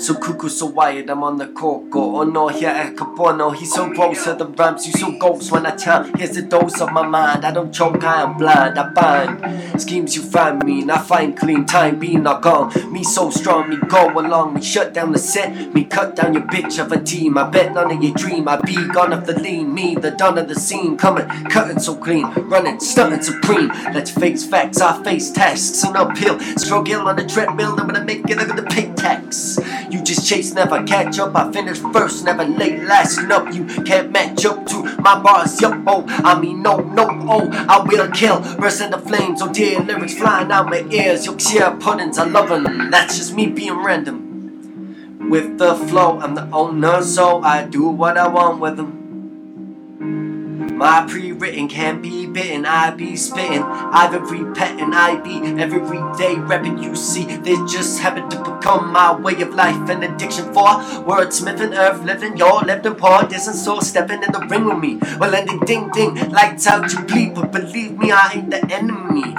So cuckoo, so wired, I'm on the coco. Oh no, here at Capono, he's so gross to the rhymes, you so ghost when I chant. Here's the dose of my mind, I don't choke, I am blind, I bind. Schemes you find me, and I find clean time being not gone. Me so strong, me go along, me shut down the set, me cut down your bitch of a team. I bet none of your dream, I be gone off the lean, me the done of the scene, coming, cutting so clean, running, stunting supreme. Let's face facts, I face tasks, an uphill struggle on the treadmill, I'm gonna make it, I'm gonna pay tax. You just chase, never catch up. I finish first, never late, lasting up. You can't match up to my bars, yup. Oh, I mean, no, no, oh, I will kill. Burst in the flames, oh dear, lyrics flying out my ears. Yorkshire puddings, I love them. That's just me being random. With the flow, I'm the owner, so I do what I want with them. My pre-written can't be bitten, I be spitting. I've every petting, I be every day rapping. You see, they just happen to become my way of life. An addiction for wordsmithing, earth living. Your left and paw, isn't so stepping in the ring with me. Well, ending ding ding, lights out, you bleed, but believe me, I ain't the enemy.